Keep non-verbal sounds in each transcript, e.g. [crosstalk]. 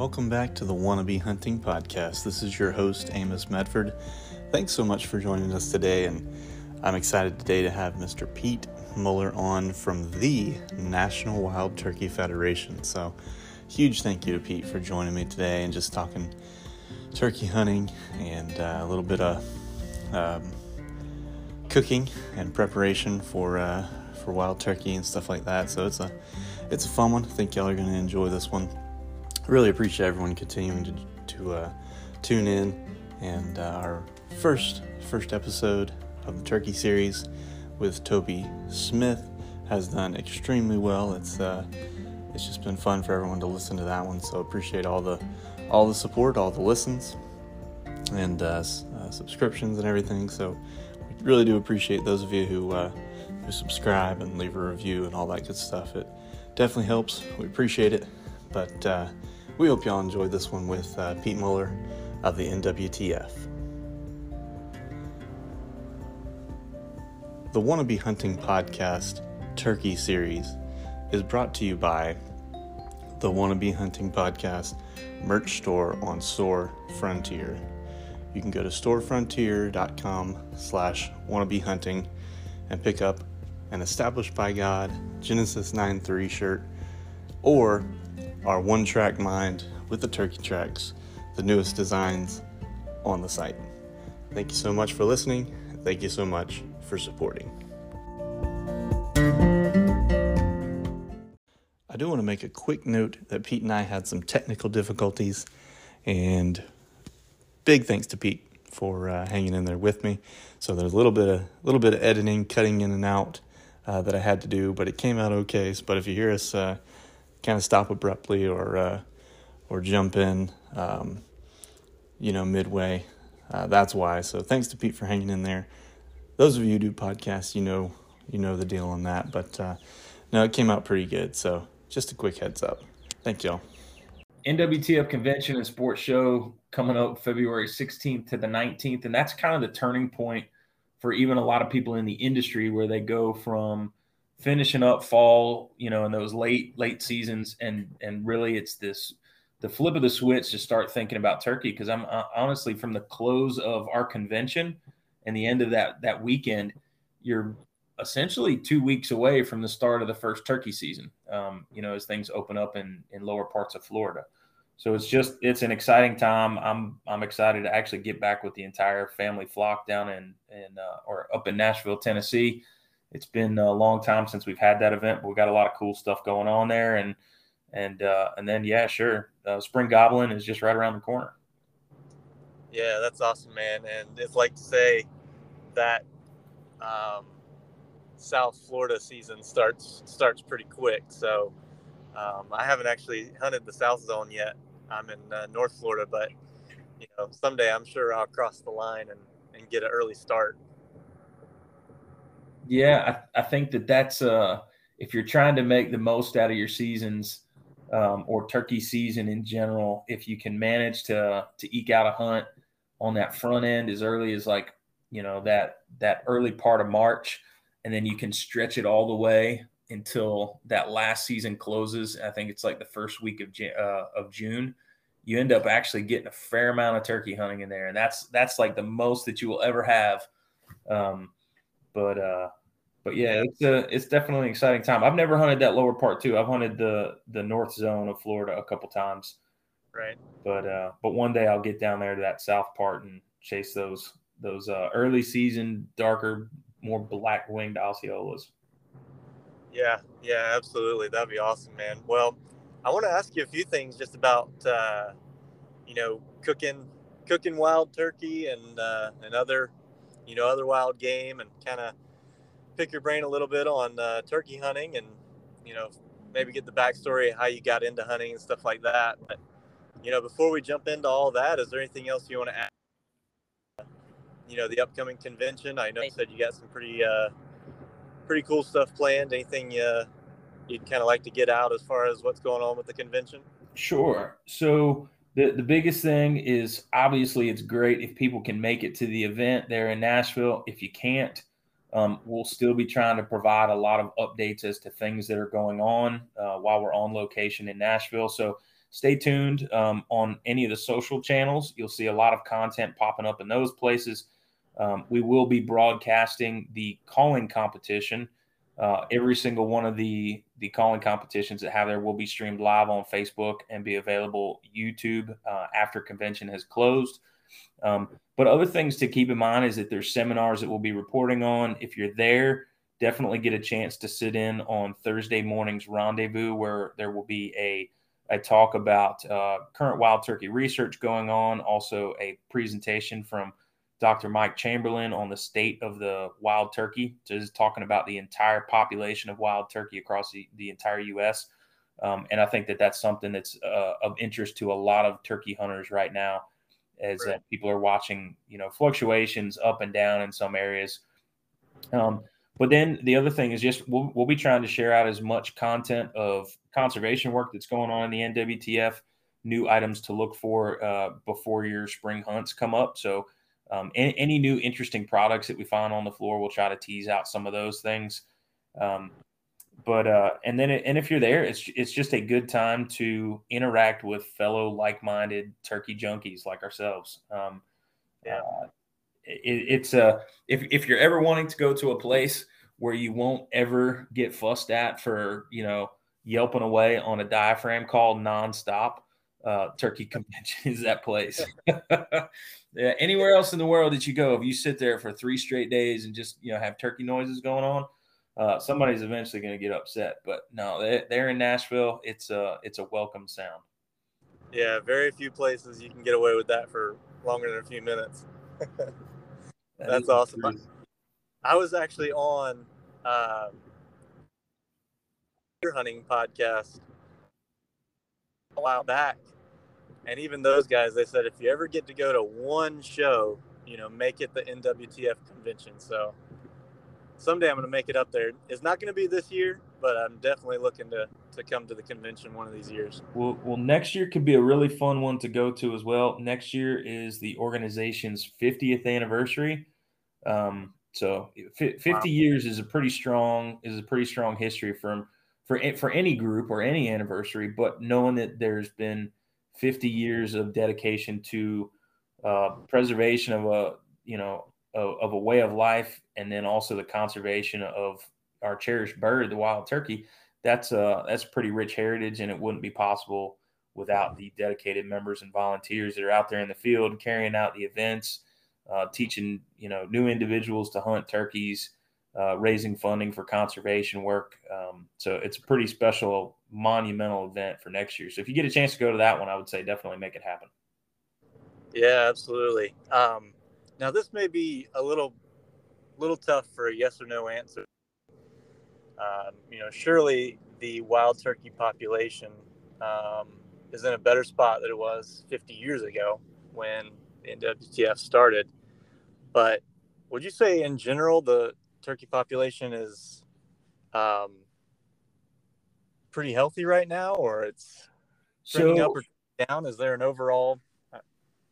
Welcome back to the Wannabe Hunting Podcast. This is your host, Amos Medford. Thanks so much for joining us today, and I'm excited today to have Mr. Pete Muller on from the National Wild Turkey Federation. So, huge thank you to Pete for joining me today and just talking turkey hunting and uh, a little bit of um, cooking and preparation for uh, for wild turkey and stuff like that. So it's a it's a fun one. I think y'all are going to enjoy this one. Really appreciate everyone continuing to to uh, tune in and uh, our first first episode of the turkey series with Toby Smith has done extremely well. It's uh, it's just been fun for everyone to listen to that one. So appreciate all the all the support, all the listens, and uh, uh, subscriptions and everything. So we really do appreciate those of you who uh, who subscribe and leave a review and all that good stuff. It definitely helps. We appreciate it. But we hope y'all enjoyed this one with uh, Pete Muller of the NWTF. The Wannabe Hunting Podcast Turkey Series is brought to you by the Wannabe Hunting Podcast merch store on Store Frontier. You can go to storefrontier.com slash wannabehunting and pick up an Established by God Genesis 9 3 shirt or our One Track Mind with the turkey tracks, the newest designs on the site. Thank you so much for listening. Thank you so much for supporting. I do want to make a quick note that Pete and I had some technical difficulties, and big thanks to Pete for uh, hanging in there with me. So there's a little bit of little bit of editing, cutting in and out uh, that I had to do, but it came out okay. So but if you hear us uh, kind of stop abruptly or uh, or jump in, um, you know, midway, uh, that's why. So thanks to Pete for hanging in there those of you who do podcasts, you know, you know the deal on that. But uh, no, it came out pretty good. So just a quick heads up. Thank y'all. NWTF Convention and Sports Show coming up February 16th to the 19th, and that's kind of the turning point for even a lot of people in the industry where they go from finishing up fall, you know, in those late late seasons, and and really it's this the flip of the switch to start thinking about turkey because I'm uh, honestly from the close of our convention and the end of that that weekend, you're essentially two weeks away from the start of the first turkey season. Um, you know, as things open up in in lower parts of Florida. So it's just it's an exciting time. I'm I'm excited to actually get back with the entire family flock down in in uh, or up in Nashville, Tennessee. It's been a long time since we've had that event, but we got a lot of cool stuff going on there, and and uh, and then yeah, sure, uh, Spring Goblin is just right around the corner. Yeah, that's awesome, man. And it's like to say that um, South Florida season starts starts pretty quick. So um, I haven't actually hunted the South Zone yet. I'm in uh, North Florida, but you know someday I'm sure I'll cross the line and, and get an early start. Yeah, I, I think that that's uh, if you're trying to make the most out of your seasons um, or turkey season in general, if you can manage to to eke out a hunt on that front end as early as like you know that that early part of March, and then you can stretch it all the way until that last season closes. I think it's like the first week of uh, of June. You end up actually getting a fair amount of turkey hunting in there, and that's that's like the most that you will ever have. Um, but uh, but yeah, it's a it's definitely an exciting time. I've never hunted that lower part too. I've hunted the the north zone of Florida a couple times. Right. But uh, but one day I'll get down there to that south part and chase those those uh, early season darker, more black winged Osceolas. Yeah, yeah, absolutely. That'd be awesome, man. Well, I want to ask you a few things just about uh, you know cooking cooking wild turkey and uh, and other you know other wild game and kind of pick your brain a little bit on uh, turkey hunting and you know maybe get the backstory how you got into hunting and stuff like that. But you know, before we jump into all that, is there anything else you want to add? You know, the upcoming convention. I know you said you got some pretty, uh, pretty cool stuff planned. Anything uh, you'd kind of like to get out as far as what's going on with the convention? Sure. So the the biggest thing is obviously it's great if people can make it to the event there in Nashville. If you can't, um, we'll still be trying to provide a lot of updates as to things that are going on uh, while we're on location in Nashville. So stay tuned um, on any of the social channels. You'll see a lot of content popping up in those places. Um, we will be broadcasting the calling competition. Uh, every single one of the the calling competitions that have there will be streamed live on Facebook and be available YouTube uh, after convention has closed. Um, but other things to keep in mind is that there's seminars that we'll be reporting on. If you're there, definitely get a chance to sit in on Thursday morning's rendezvous, where there will be a a talk about uh, current wild turkey research going on, also a presentation from Dr. Mike Chamberlain on the state of the wild turkey, just talking about the entire population of wild turkey across the, the entire U.S. Um, and I think that that's something that's uh, of interest to a lot of turkey hunters right now, as right. uh, people are watching, you know, fluctuations up and down in some areas. Um, but then the other thing is just we'll, we'll be trying to share out as much content of conservation work that's going on in the NWTF, new items to look for uh, before your spring hunts come up. So um, any, any, new interesting products that we find on the floor, we'll try to tease out some of those things. Um, but uh, and then it, and if you're there, it's it's just a good time to interact with fellow like-minded turkey junkies like ourselves. Um, yeah. Uh, it, it's a uh, if if you're ever wanting to go to a place where you won't ever get fussed at for you know yelping away on a diaphragm call nonstop, uh, Turkey [laughs] Convention is that place. [laughs] [laughs] yeah, anywhere else in the world that you go, if you sit there for three straight days and just you know have turkey noises going on, uh, somebody's eventually going to get upset. But no, they, they're in Nashville. It's a it's a welcome sound. Yeah, very few places you can get away with that for longer than a few minutes. That That's awesome. I was actually on deer hunting podcast while back, and even those guys, they said if you ever get to go to one show, you know, make it the NWTF convention. So someday I'm going to make it up there. It's not going to be this year, but I'm definitely looking to to come to the convention one of these years. Well, well, next year could be a really fun one to go to as well. Next year is the organization's 50th anniversary. Um, so 50 wow. years is a pretty strong is a pretty strong history from for for any group or any anniversary. But knowing that there's been 50 years of dedication to uh, preservation of a you know of, of a way of life, and then also the conservation of our cherished bird, the wild turkey. That's a that's pretty rich heritage, and it wouldn't be possible without the dedicated members and volunteers that are out there in the field carrying out the events uh, teaching you know new individuals to hunt turkeys, uh, raising funding for conservation work. Um, so it's a pretty special, monumental event for next year. So if you get a chance to go to that one, I would say definitely make it happen. Yeah, absolutely. Um, now this may be a little, little tough for a yes or no answer. Um, you know, surely the wild turkey population um, is in a better spot than it was 50 years ago when the NWTF started. But would you say in general the turkey population is um, pretty healthy right now, or it's trending so, up or down? Is there an overall? Uh,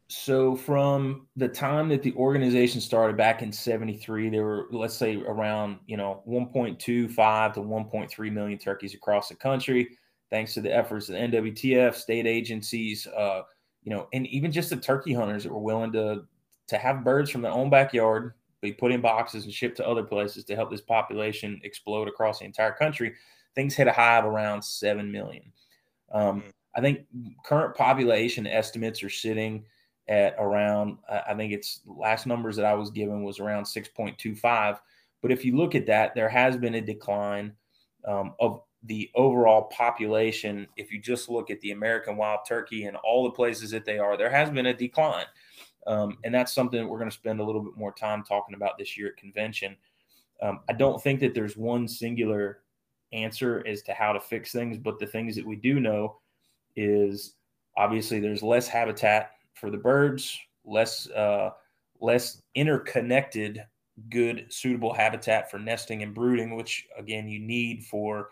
so from the time that the organization started back in 73, there were, let's say around, you know, 1.25 to 1.3 million turkeys across the country, thanks to the efforts of the NWTF, state agencies, uh, you know, and even just the turkey hunters that were willing to to have birds from their own backyard be put in boxes and shipped to other places to help this population explode across the entire country, things hit a high of around 7 million. Um, mm-hmm. I think current population estimates are sitting at around, I think it's last numbers that I was given was around 6.25. But if you look at that, there has been a decline um, of the overall population. If you just look at the American wild turkey and all the places that they are, there has been a decline. Um, and that's something that we're going to spend a little bit more time talking about this year at convention. Um, I don't think that there's one singular answer as to how to fix things, but the things that we do know is obviously there's less habitat for the birds, less uh, less interconnected, good, suitable habitat for nesting and brooding, which again you need for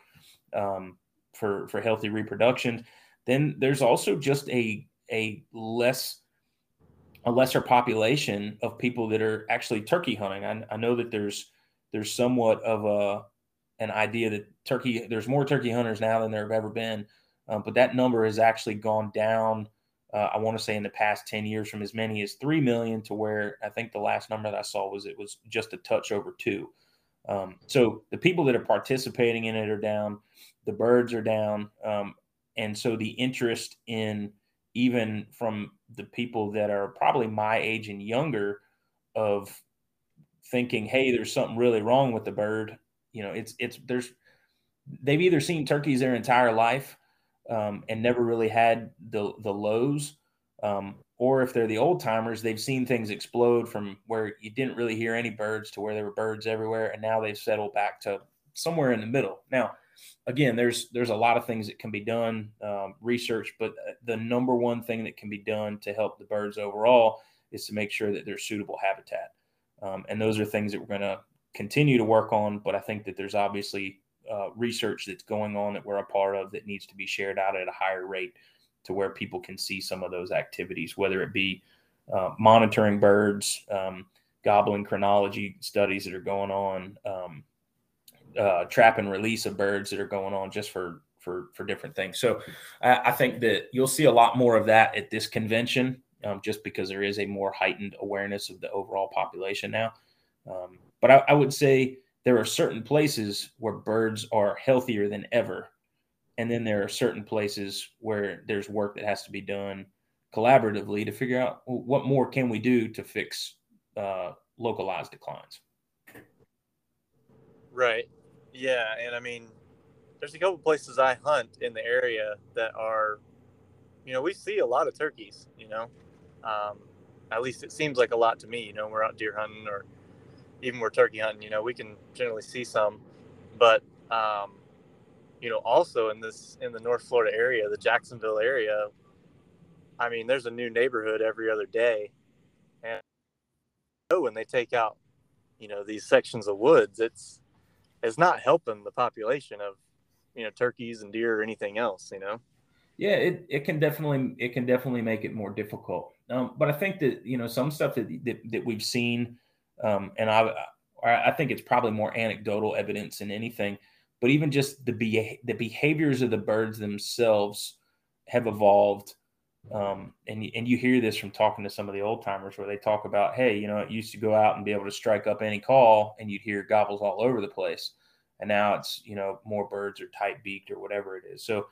um, for for healthy reproduction. Then there's also just a a less a lesser population of people that are actually turkey hunting. I, I know that there's there's somewhat of a an idea that turkey there's more turkey hunters now than there have ever been. um, but that number has actually gone down. Uh, I want to say in the past 10 years from as many as 3 million to where I think the last number that I saw was it was just a touch over two. Um, so the people that are participating in it are down, the birds are down. Um, and so the interest in even from the people that are probably my age and younger of thinking, hey, there's something really wrong with the bird. You know, it's it's there's they've either seen turkeys their entire life um, and never really had the the lows, um, or if they're the old timers, they've seen things explode from where you didn't really hear any birds to where there were birds everywhere, and now they've settled back to somewhere in the middle. Now, again, there's there's a lot of things that can be done, um, research, but uh, the number one thing that can be done to help the birds overall is to make sure that there's suitable habitat, um, and those are things that we're going to continue to work on. But I think that there's obviously uh, research that's going on that we're a part of that needs to be shared out at a higher rate to where people can see some of those activities, whether it be uh, monitoring birds, um, gobbling chronology studies that are going on, um, uh, trap and release of birds that are going on just for for for different things. So I, think that you'll see a lot more of that at this convention, um, just because there is a more heightened awareness of the overall population now. Um, but I, I would say there are certain places where birds are healthier than ever. And then there are certain places where there's work that has to be done collaboratively to figure out what more can we do to fix uh, localized declines. Right. Yeah. And I mean, there's a couple places I hunt in the area that are, you know, we see a lot of turkeys, you know, um, at least it seems like a lot to me, you know, we're out deer hunting or even we're turkey hunting, you know, we can generally see some, but, um, you know, also in this, in the North Florida area, the Jacksonville area, I mean, there's a new neighborhood every other day. And oh, when they take out, you know, these sections of woods, it's, it's not helping the population of, you know, turkeys and deer or anything else, you know? Yeah, it, it can definitely it can definitely make it more difficult. Um, but I think that you know some stuff that that, that we've seen um, and I, I think it's probably more anecdotal evidence than anything. But even just the be- the behaviors of the birds themselves have evolved. Um, and and you hear this from talking to some of the old timers where they talk about, hey, you know, it used to go out and be able to strike up any call, and you'd hear gobbles all over the place. And now it's you know more birds are tight beaked or whatever it is. So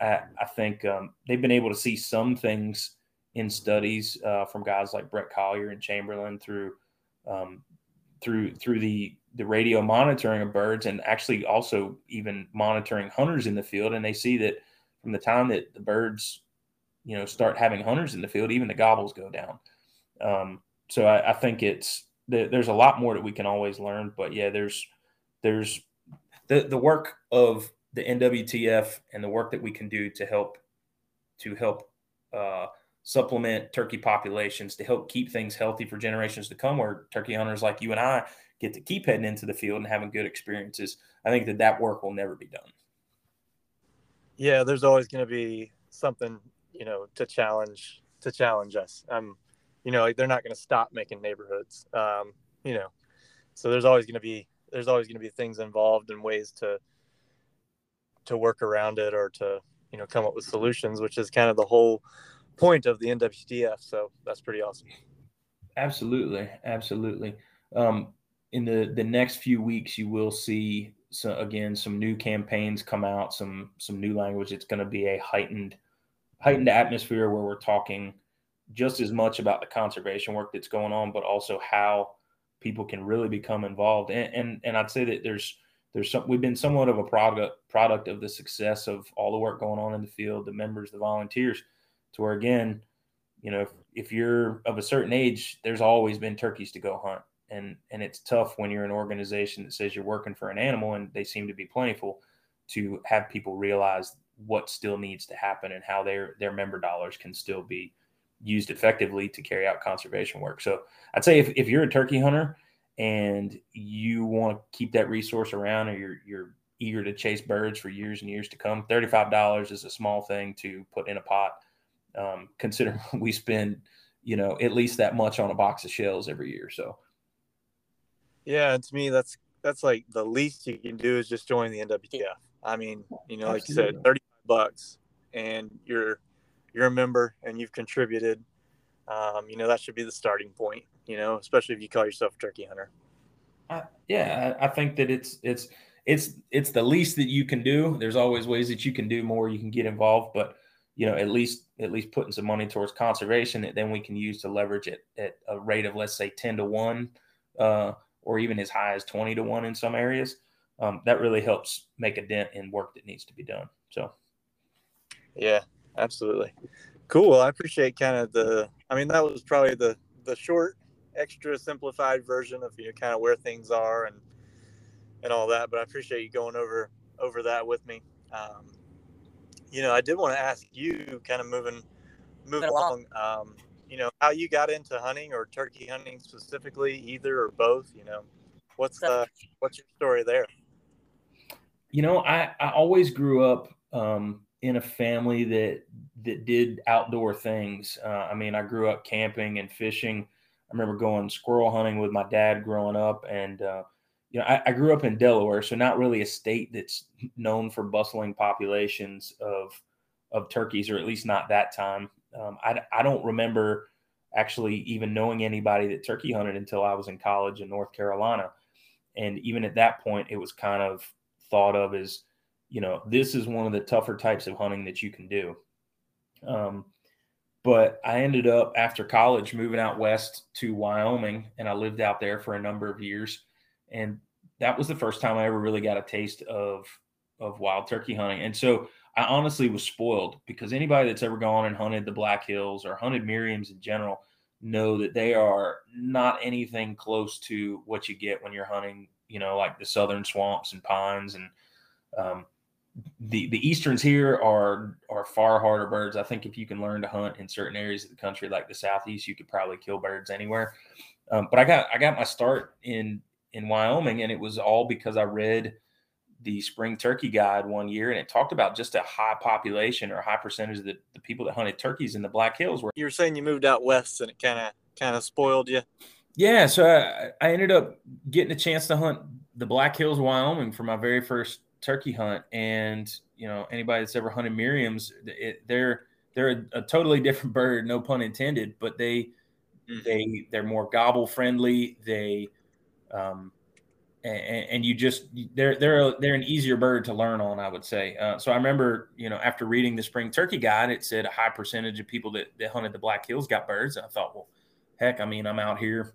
I, I think um, they've been able to see some things in studies uh, from guys like Bret Collier and Chamberlain through um, through through the the radio monitoring of birds and actually also even monitoring hunters in the field and they see that from the time that the birds you know start having hunters in the field even the gobbles go down um, so I, I, think it's there's a lot more that we can always learn but yeah there's there's the the work of the nwtf and the work that we can do to help to help uh, supplement turkey populations to help keep things healthy for generations to come where turkey hunters like you and I get to keep heading into the field and having good experiences. I think that that work will never be done. Yeah, there's always going to be something, you know, to challenge to challenge us. Um, you know, they're not going to stop making neighborhoods. Um, you know, so there's always going to be there's always going to be things involved and ways to to work around it or to you know come up with solutions, which is kind of the whole point of the NWTF. So that's pretty awesome. Absolutely, absolutely. Um, in the the next few weeks, you will see so again some new campaigns come out, some some new language. It's going to be a heightened heightened atmosphere where we're talking just as much about the conservation work that's going on, but also how people can really become involved. And and, and I'd say that there's there's some we've been somewhat of a product product of the success of all the work going on in the field, the members, the volunteers to where again, you know, if, if you're of a certain age, there's always been turkeys to go hunt. And and it's tough when you're an organization that says you're working for an animal and they seem to be plentiful to have people realize what still needs to happen and how their their member dollars can still be used effectively to carry out conservation work. So I'd say if, if you're a turkey hunter and you want to keep that resource around or you're you're eager to chase birds for years and years to come, $35 is a small thing to put in a pot um, [laughs] considering we spend you know at least that much on a box of shells every year so yeah to me that's that's like the least you can do is just join the nwtf i mean you know like Absolutely. you said 35 bucks and you're you're a member and you've contributed, um, you know that should be the starting point. You know, especially if you call yourself a turkey hunter. Uh, yeah, I, I think that it's it's it's it's the least that you can do. There's always ways that you can do more. You can get involved, but you know at least at least putting some money towards conservation that then we can use to leverage it at a rate of let's say 10 to 1 uh, or even as high as 20 to 1 in some areas um, that really helps make a dent in work that needs to be done so yeah absolutely cool i appreciate kind of the i mean that was probably the the short extra simplified version of you know kind of where things are and and all that but i appreciate you going over over that with me um, you know, I did want to ask you, kind of moving moving along, um, you know, how you got into hunting or turkey hunting specifically, either or both. You know, what's the what's your story there? You know, I I always grew up um, in a family that that did outdoor things. Uh, I mean, I grew up camping and fishing. I remember going squirrel hunting with my dad growing up, and uh, you know, I, I, grew up in Delaware, so not really a state that's known for bustling populations of of turkeys, or at least not that time. Um, I, I don't remember actually even knowing anybody that turkey hunted until I was in college in North Carolina, and even at that point, it was kind of thought of as, you know, this is one of the tougher types of hunting that you can do. Um, but I ended up after college moving out west to Wyoming, and I lived out there for a number of years and that was the first time I ever really got a taste of of wild turkey hunting. And so I honestly was spoiled because anybody that's ever gone and hunted the Black Hills or hunted Merriam's in general know that they are not anything close to what you get when you're hunting, you know, like the southern swamps and pines and um, the the easterns here are are far harder birds. I think if you can learn to hunt in certain areas of the country like the southeast, you could probably kill birds anywhere. Um, but I got I got my start in in Wyoming, and it was all because I read the spring turkey guide one year, and it talked about just a high population or high percentage of the, the people that hunted turkeys in the Black Hills. Were you were saying you moved out west, and it kind of kind of spoiled you. Yeah, so I, I ended up getting a chance to hunt the Black Hills, Wyoming, for my very first turkey hunt. And you know, anybody that's ever hunted Merriam's, it, they're they're a, a, totally [laughs] different bird, no pun intended. But they mm-hmm. they they're more gobble friendly. They um, and, and, you just they're they're they're an easier bird to learn on, I would say. Uh, so I remember, you know, after reading the spring turkey guide, it said a high percentage of people that, that hunted the Black Hills got birds. And I thought, well, heck, I mean, I'm out here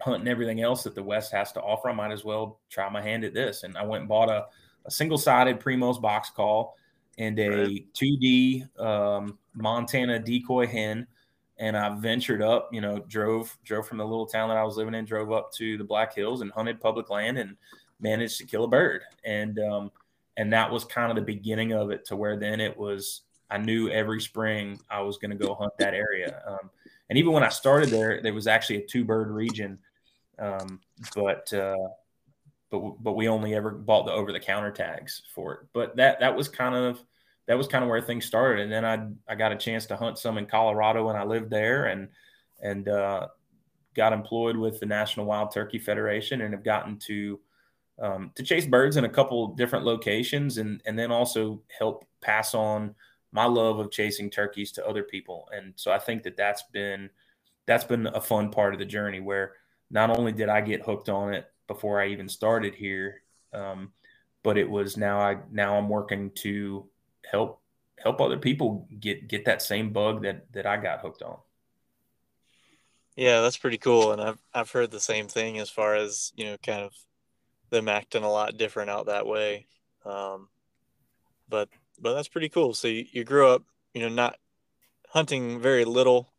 hunting everything else that the West has to offer. I might as well try my hand at this. And I went and bought a, a single sided Primos box call and a 2D um, Montana decoy hen and I ventured up, you know, drove drove from the little town that I was living in, drove up to the Black Hills and hunted public land and managed to kill a bird. And um, and that was kind of the beginning of it to where then it was I knew every spring I was going to go hunt that area. Um, and even when I started there, there was actually a two bird region, um, but uh, but but we only ever bought the over the counter tags for it. But that that was kind of that was kind of where things started. And then I I got a chance to hunt some in Colorado when I lived there, and and uh, got employed with the National Wild Turkey Federation, and have gotten to um, to chase birds in a couple different locations, and and then also help pass on my love of chasing turkeys to other people. And so I think that that's been that's been a fun part of the journey where not only did I get hooked on it before I even started here, um, but it was now I now I'm working to help help other people get get that same bug that that I got hooked on. Yeah, that's pretty cool, and I've I've heard the same thing as far as you know, kind of them acting a lot different out that way. Um, but but that's pretty cool. So you, you grew up, you know, not hunting very little,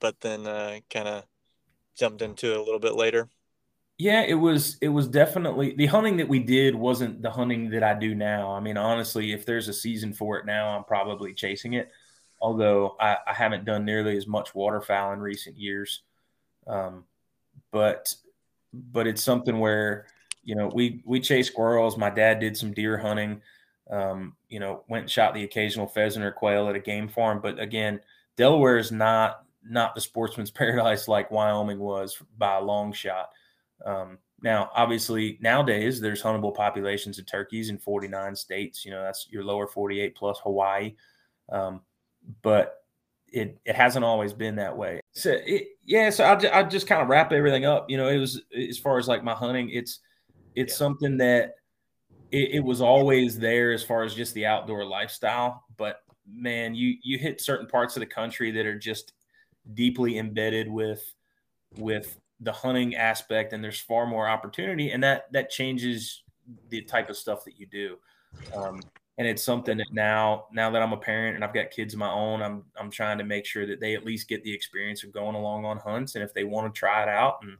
but then uh, kind of jumped into it a little bit later. Yeah, it was it was definitely the hunting that we did wasn't the hunting that I do now. I mean, honestly, if there's a season for it now, I'm probably chasing it. Although I, I haven't done nearly as much waterfowl in recent years. Um, but but it's something where you know we we chase squirrels. My dad did some deer hunting. Um, you know, went and shot the occasional pheasant or quail at a game farm. But again, Delaware is not not the sportsman's [laughs] paradise like Wyoming was by a long shot. Um, now, obviously, nowadays there's huntable populations of turkeys in 49 states. You know, that's your lower 48 plus Hawaii. Um, but it it hasn't always been that way. So it, yeah, so I just, I just kind of wrap everything up. You know, it was as far as like my hunting, it's it's yeah. something that it, it, was always there as far as just the outdoor lifestyle. But man, you you hit certain parts of the country that are just deeply embedded with with the hunting aspect, and there's far more opportunity, and that that changes the type of stuff that you do. Um, and it's something that now now that I'm a parent and I've got kids of my own, I'm I'm trying to make sure that they at least get the experience of going along on hunts, and if they want to try it out and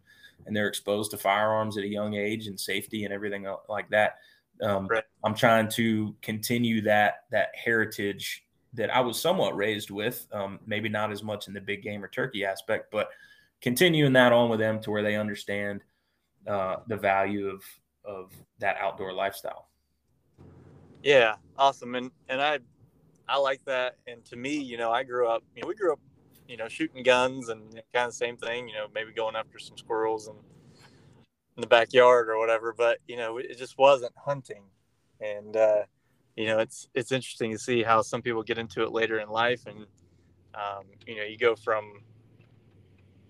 and they're exposed to firearms at a young age and safety and everything like that, um, right. I'm trying to continue that that heritage that I was somewhat raised with, um, maybe not as much in the big game or turkey aspect, but continuing that on with them to where they understand uh, the value of of that outdoor lifestyle. Yeah, awesome. And and I I like that. And to me, you know, I grew up, you know, we grew up, you know, shooting guns and kind of same thing, you know, maybe going after some squirrels and in the backyard or whatever, but you know, it just wasn't hunting. And uh, you know, it's it's interesting to see how some people get into it later in life and um, you know, you go from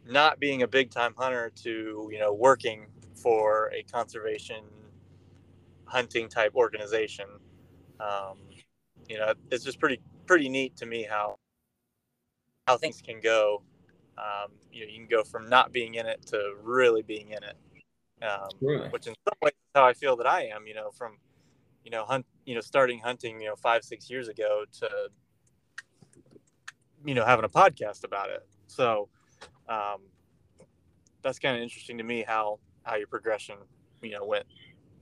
not being a big time hunter to, you know, working for a conservation hunting type organization um, you know, it's just pretty pretty neat to me how how things can go. Um, you know, you can go from not being in it to really being in it, um, really? which in some ways is how I feel that I am. You know, from you know hunt, you know, starting hunting, you know, five six years ago to you know having a podcast about it. So um, that's kind of interesting to me how how your progression you know went.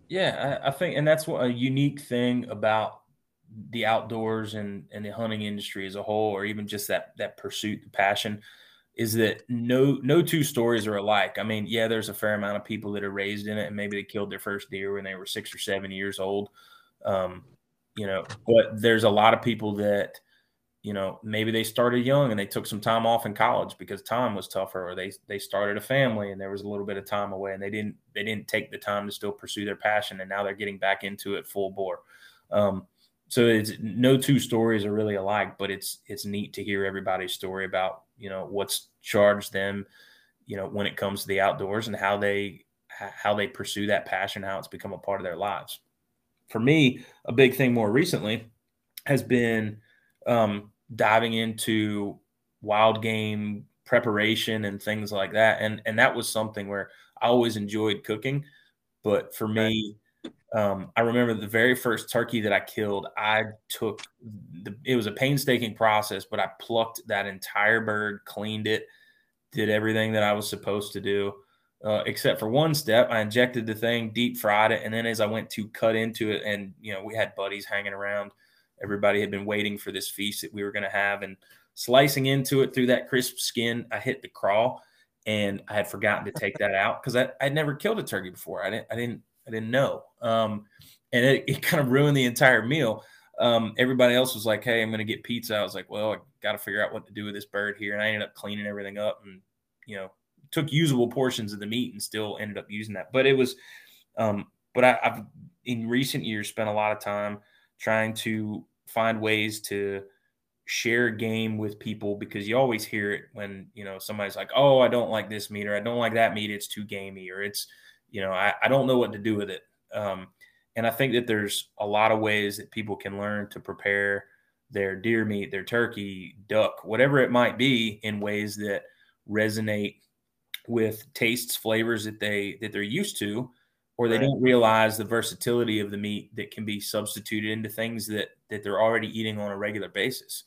Yeah, I, I think, and that's what a unique thing about the outdoors and, and the hunting industry as a whole, or even just that that pursuit, the passion, is that no no two stories are alike. I mean, yeah, there's a fair amount of people that are raised in it, and maybe they killed their first deer when they were six or seven years old. Um, you know, but there's a lot of people that you know maybe they started young and they took some time off in college because time was tougher or they they started a family and there was a little bit of time away and they didn't they didn't take the time to still pursue their passion and now they're getting back into it full bore. Um, so it's no two stories are really alike but it's it's neat to hear everybody's story about you know what's charged them you know when it comes to the outdoors and how they how they pursue that passion how it's become a part of their lives. For me a big thing more recently has been um, diving into wild game preparation and things like that. And and that was something where I always enjoyed cooking, but for me, um, I remember the very first turkey that I killed. I took the, it was a painstaking process, but I plucked that entire bird, cleaned it, did everything that I was supposed to do. Uh, except for one step, I injected the thing, deep fried it, and then as I went to cut into it, and you know we had buddies hanging around Everybody had been waiting for this feast that we were going to have, and slicing into it through that crisp skin, I hit the crawl, and I had forgotten to take that out because I would never killed a turkey before. I didn't I didn't I didn't know, um, and it, it, kind of ruined the entire meal. Um, everybody else was like, "Hey, I'm going to get pizza." I was like, "Well, I got to figure out what to do with this bird here," and I ended up cleaning everything up and you know took usable portions of the meat and still ended up using that. But it was, um, but I, I've in recent years spent a lot of time trying to find ways to share game with people because you always hear it when you know somebody's like oh i don't like this meat or i don't like that meat it's too gamey or it's you know i, I don't know what to do with it. Um, and i think that there's a lot of ways that people can learn to prepare their deer meat their turkey duck whatever it might be in ways that resonate with tastes flavors that they that they're used to or they right. don't realize the versatility of the meat that can be substituted into things that that they're already eating on a regular basis.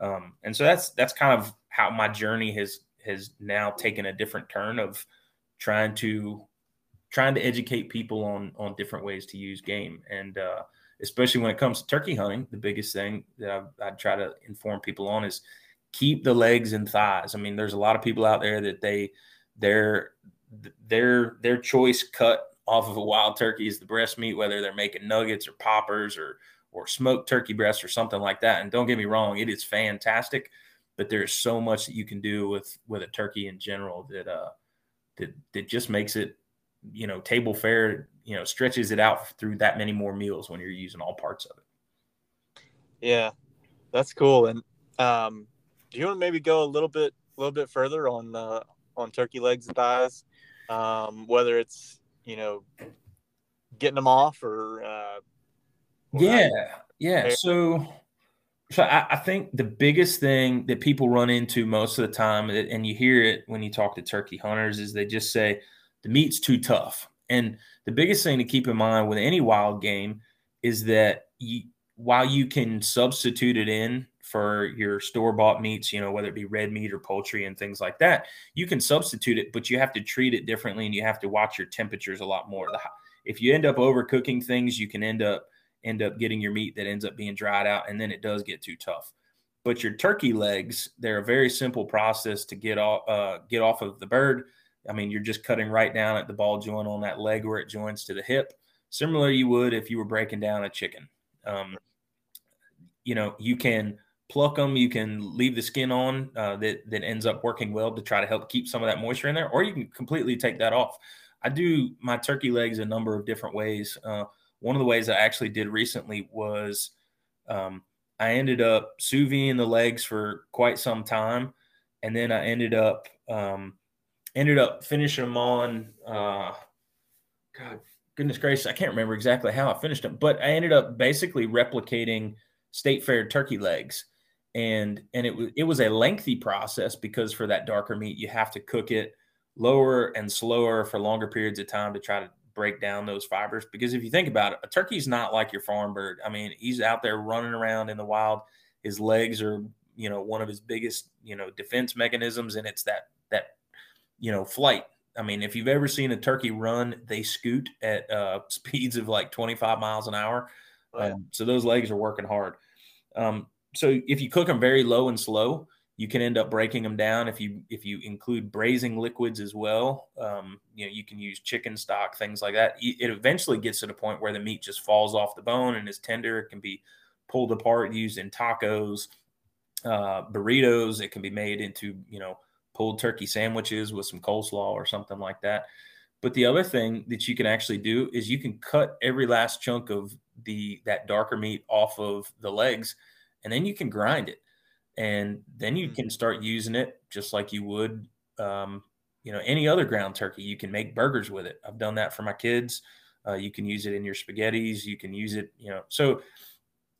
Um, and so that's that's kind of how my journey has has now taken a different turn of trying to trying to educate people on on different ways to use game and uh, especially when it comes to turkey hunting the biggest thing that I, I try to inform people on is keep the legs and thighs i mean there's a lot of people out there that they their their their choice cut off of a wild turkey is the breast meat, whether they're making nuggets or poppers or or smoked turkey breast or something like that. And don't get me wrong, it is fantastic, but there's so much that you can do with with a turkey in general that uh that that just makes it you know table fare you know stretches it out through that many more meals when you're using all parts of it yeah That's cool. And um, do you want to maybe go a little bit, a little bit further on uh, on turkey legs and thighs, um, whether it's you know getting them off or, uh, yeah, yeah. So, so I, I, think the biggest thing that people run into most of the time, and you hear it when you talk to turkey hunters, is they just say the meat's too tough. And the biggest thing to keep in mind with any wild game is that you, while you can substitute it in for your store bought meats, you know, whether it be red meat or poultry and things like that, you can substitute it, but you have to treat it differently and you have to watch your temperatures a lot more. If you end up overcooking things, you can end up end up getting your meat that ends up being dried out and then it does get too tough. But your turkey legs, they're a very simple process to get off uh, get off of the bird. I mean, you're just cutting right down at the ball joint on that leg where it joins to the hip, similar you would if you were breaking down a chicken. Um, you know, you can pluck them. You can leave the skin on uh, that that ends up working well to try to help keep some of that moisture in there, or you can completely take that off. I do my turkey legs a number of different ways. Uh, one of the ways I actually did recently was um, I ended up sous vide the legs for quite some time, and then I ended up um, ended up finishing them on. Uh, God, goodness gracious, I can't remember exactly how I finished them, but I ended up basically replicating state fair turkey legs and and it was it was a lengthy process because for that darker meat you have to cook it lower and slower for longer periods of time to try to break down those fibers because if you think about it a turkey's not like your farm bird. I mean he's out there running around in the wild. His legs are you know one of his biggest you know defense mechanisms and it's that that you know flight. I mean if you've ever seen a turkey run they scoot at uh, [laughs] speeds of like 25 miles an hour. Um, so those legs are working hard. Um, so if you cook them very low and slow, you can end up breaking them down. If you if you include braising liquids as well, um, you know you can use chicken stock, things like that. It eventually gets to the point where the meat just falls off the bone and is tender. It can be pulled apart, used in tacos, uh, burritos. It can be made into you know pulled turkey sandwiches with some coleslaw or something like that. But the other thing that you can actually do is you can cut every last chunk of the that darker meat off of the legs and then you can grind it and then you mm. can start using it just like you would um, you know any other ground turkey. You can make burgers with it. I've done that for my kids. Uh, you can use it in your spaghettis. You can use it you know so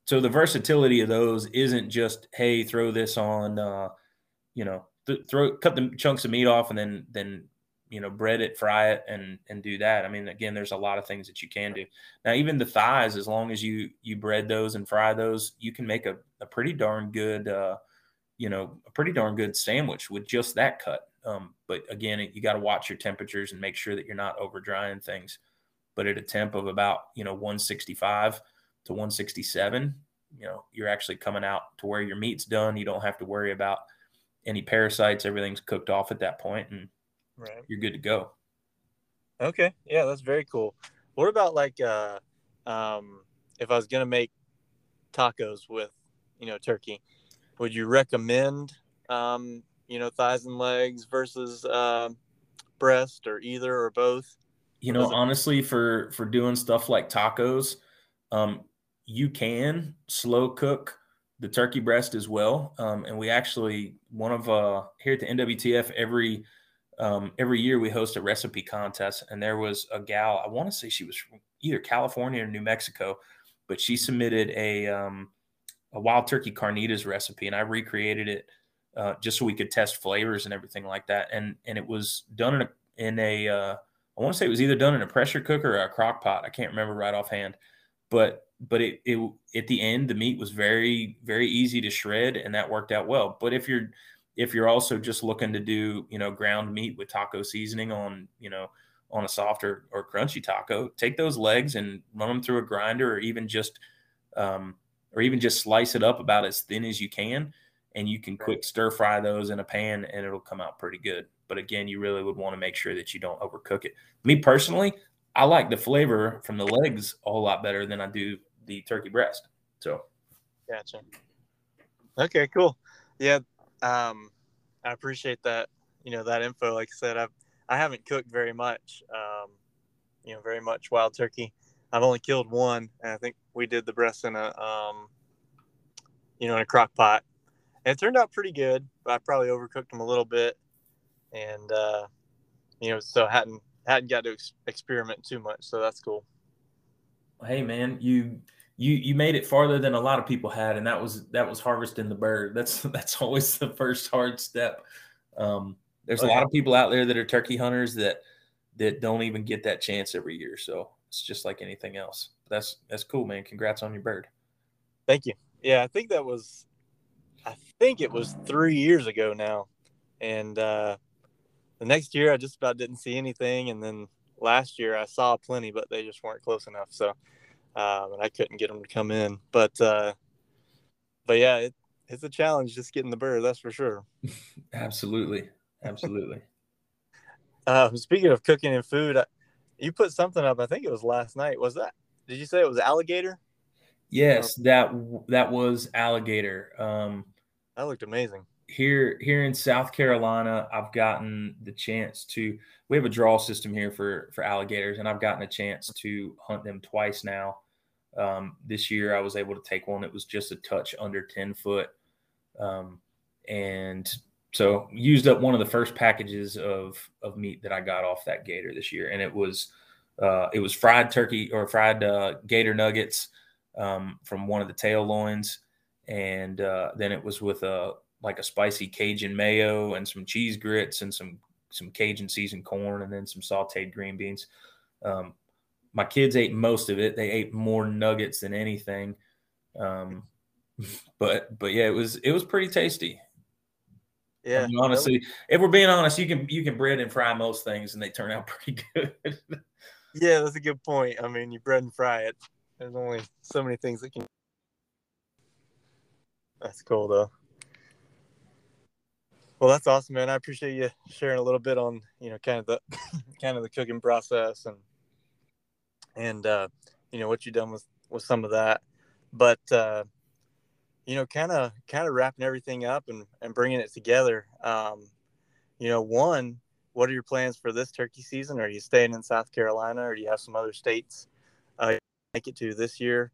so the versatility of those isn't just hey throw this on uh, you know th- throw cut the chunks of meat off and then then you know bread it fry it and and do that. I mean again there's a lot of things that you can do. Now even the thighs as long as you you bread those and fry those you can make a, a pretty darn good uh you know a pretty darn good sandwich with just that cut um but again you got to watch your temperatures and make sure that you're not over drying things but at a temp of about you know 165 to 167 you know you're actually coming out to where your meat's done you don't have to worry about any parasites everything's cooked off at that point and right. you're good to go. Okay. Yeah, that's very cool. What about like uh um if I was gonna make tacos with, you know, turkey, would you recommend um, you know, thighs and legs versus uh, breast or either or both? You know, honestly, for for doing stuff like tacos, um, you can slow cook the turkey breast as well. Um, and we actually one of uh here at the NWTF every um, every year we host a recipe contest, and there was a gal. I want to say she was from either California or New Mexico, but she submitted a um, a wild turkey carnitas recipe, and I recreated it uh, just so we could test flavors and everything like that. And and it was done in a in a uh, I want to say it was either done in a pressure cooker or a crock pot. I can't remember right offhand, but but it, it at the end the meat was very very easy to shred, and that worked out well. But if you're if you're also just looking to do you know ground meat with taco seasoning on you know on a softer or crunchy taco take those legs and run them through a grinder or even just um, or even just slice it up about as thin as you can and you can quick stir fry those in a pan and it'll come out pretty good but again you really would want to make sure that you don't overcook it me personally i like the flavor from the legs a whole lot better than i do the turkey breast so gotcha okay cool yeah um, I appreciate that. You know that info. Like I said, I've I haven't cooked very much. Um, you know, very much wild turkey. I've only killed one, and I think we did the breast in a um, you know, in a crock pot. And it turned out pretty good, but I probably overcooked them a little bit. And, uh, you know, so hadn't, hadn't got to ex- experiment too much. So that's cool. Hey man, you, you, you made it farther than a lot of people had. And that was, that was harvesting the bird. That's, [laughs] that's always the first hard step. Um, there's a lot of people out there that are turkey hunters that, that don't even get that chance every year. So it's just like anything else. That's, that's cool, man. Congrats on your bird. Thank you. Yeah, I think that was, I think it was three years ago now, and uh, the next year I just about didn't see anything, and then last year I saw plenty, but they just weren't close enough, so um, and I couldn't get them to come in. But uh, but yeah, it, it's a challenge just getting the bird, that's for sure. [laughs] absolutely, absolutely. uh, [laughs] speaking of cooking and food, you put something up. I think it was last night. Was that? Did you say it was alligator? Yes, that that was alligator. Um, that looked amazing. Here, here in South Carolina, I've gotten the chance to. We have a draw system here for for alligators, and I've gotten a chance to hunt them twice now. Um, this year, I was able to take one that was just a touch under ten foot, um, and so used up one of the first packages of of meat that I got off that gator this year, and it was uh, it was fried turkey or fried uh, gator nuggets um, from one of the tail loins, and uh, then it was with a like a spicy Cajun mayo and some cheese grits and some some Cajun seasoned corn and then some sautéed green beans. Um, my kids ate most of it. They ate more nuggets than anything. Um, [laughs] but but yeah, it was it was pretty tasty. Yeah, I mean, honestly, if we're being honest, you can you can bread and fry most things, and they turn out [laughs] pretty good. yeah, that's a good point. I mean, you bread and fry it. There's only so many things that can. That's cool though. Well, that's awesome, man. I appreciate you sharing a little bit on you know kind of the [laughs] kind of the cooking process and and uh, you know what you've done with with some of that, but uh, you know kind of kind of wrapping everything up and and bringing it together. Um, you know, one, what are your plans for this turkey season? Are you staying in South Carolina, or do you have some other states uh, make it to this year?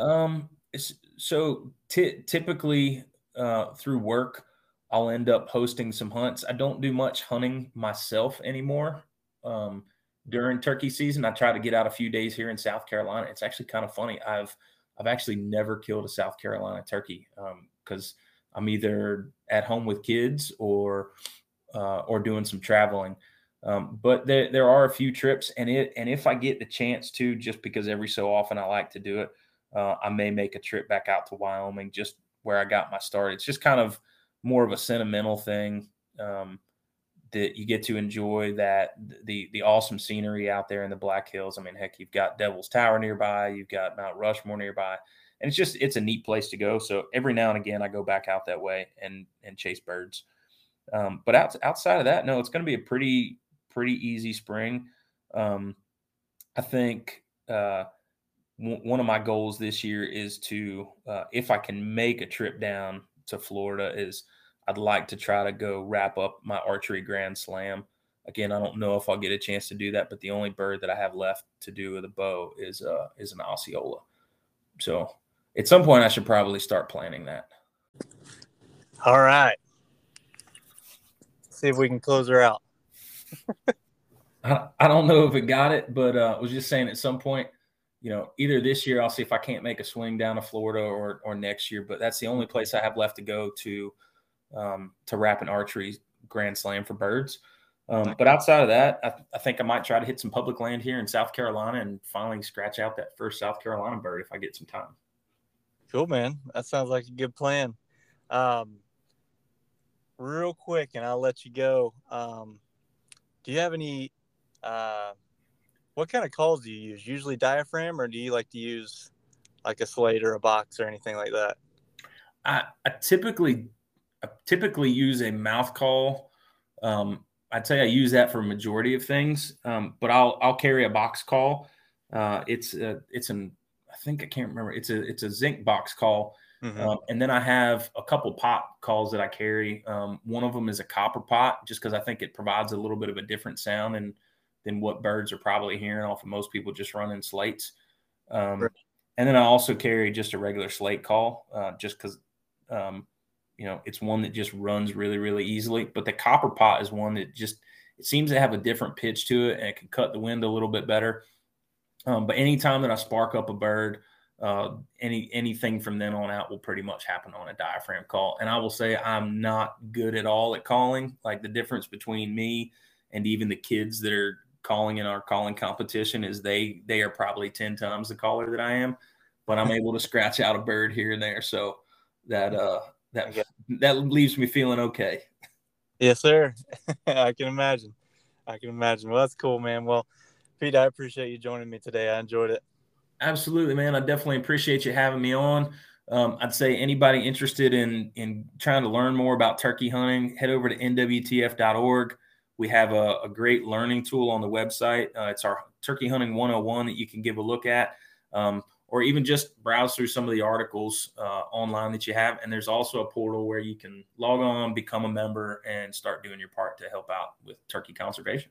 Um, so t- typically uh, through work, I'll end up hosting some hunts. I don't do much hunting myself anymore. Um, during turkey season, I try to get out a few days here in South Carolina. It's actually kind of funny. I've I've actually never killed a South Carolina turkey because um, I'm either at home with kids or uh, or doing some traveling. Um, but there, there are a few trips, and it and if I get the chance to, just because every so often I like to do it, uh, I may make a trip back out to Wyoming, just where I got my start. It's just kind of more of a sentimental thing um, that you get to enjoy that the the awesome scenery out there in the Black Hills. I mean, heck, you've got Devil's Tower nearby, you've got Mount Rushmore nearby, and it's just it's a neat place to go. So every now and again, I go back out that way and and chase birds. Um, but out, outside of that, no, it's going to be a pretty pretty easy spring. Um, I think uh, w- one of my goals this year is to, uh, if I can make a trip down to Florida, is I'd like to try to go wrap up my archery grand slam. Again, I don't know if I'll get a chance to do that, but the only bird that I have left to do with a bow is uh, is an Osceola. So at some point, I should probably start planning that. All right. See if we can close her out. [laughs] I, I don't know if it got it, but uh, I was just saying at some point, you know, either this year I'll see if I can't make a swing down to Florida or or next year. But that's the only place I have left to go to um, to wrap an archery grand slam for birds. Um, but outside of that, I, I, think I might try to hit some public land here in South Carolina and finally scratch out that first South Carolina bird if I get some time. Cool, man. That sounds like a good plan. Um, real quick, and I'll let you go. Um, do you have any uh, what kind of calls do you use usually diaphragm or do you like to use like a slate or a box or anything like that i, I typically I typically use a mouth call um, i'd say i use that for a majority of things um, but i'll i'll carry a box call uh, it's a, it's an i think i can't remember it's a it's a zinc box call Mm-hmm. Um, and then I have a couple pot calls that I carry. Um, one of them is a copper pot, just because I think it provides a little bit of a different sound than than what birds are probably hearing off of most people just running slates. Um, and then I also carry just a regular slate call, uh, just because um, you know it's one that just runs really really easily. But the copper pot is one that just it seems to have a different pitch to it and it can cut the wind a little bit better. Um, but anytime that I spark up a bird, uh, any anything from then on out will pretty much happen on a diaphragm call. And I will say I'm not good at all at calling. Like the difference between me and even the kids that are calling in our calling competition is they they are probably 10 times the caller that I am, but I'm [laughs] able to scratch out a bird here and there. So that uh that that leaves me feeling okay. Yes, sir. [laughs] I can imagine. I can imagine. Well, that's cool, man. Well, Pete, I appreciate you joining me today. I enjoyed it. Absolutely, man. I definitely appreciate you having me on. Um, I'd say anybody interested in in trying to learn more about turkey hunting, head over to nwtf.org. We have a, a great learning tool on the website. Uh, it's our Turkey Hunting 101 that you can give a look at, um, or even just browse through some of the articles uh, online that you have. And there's also a portal where you can log on, become a member, and start doing your part to help out with turkey conservation.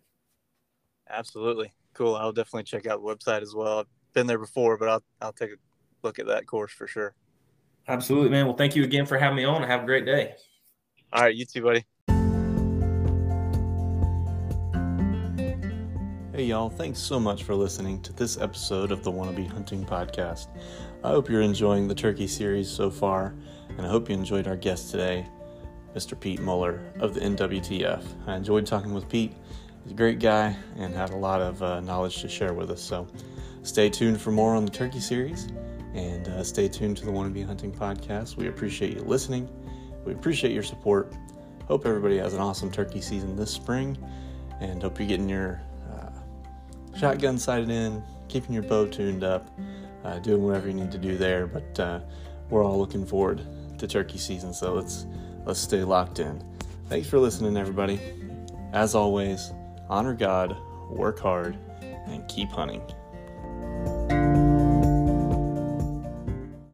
Absolutely. Cool. I'll definitely check out the website as well. I've been there before, but I'll, I'll take a look at that course for sure. Absolutely, man. Well, thank you again for having me on. Have a great day. All right. You too, buddy. Hey, y'all, thanks so much for listening to this episode of the Wannabe Hunting Podcast. I hope you're enjoying the turkey series so far, and I hope you enjoyed our guest today, Mr. Pete Muller of the NWTF. I enjoyed talking with Pete. He's a great guy and had a lot of uh, knowledge to share with us. So stay tuned for more on the turkey series and uh, stay tuned to the Wannabe Hunting Podcast. We appreciate you listening, we appreciate your support. Hope everybody has an awesome turkey season this spring, and hope you're getting your shotgun sighted in, keeping your bow tuned up, uh, doing whatever you need to do there. But uh, we're all looking forward to turkey season, so let's let's stay locked in. Thanks for listening, everybody. As always, honor God, work hard, and keep hunting.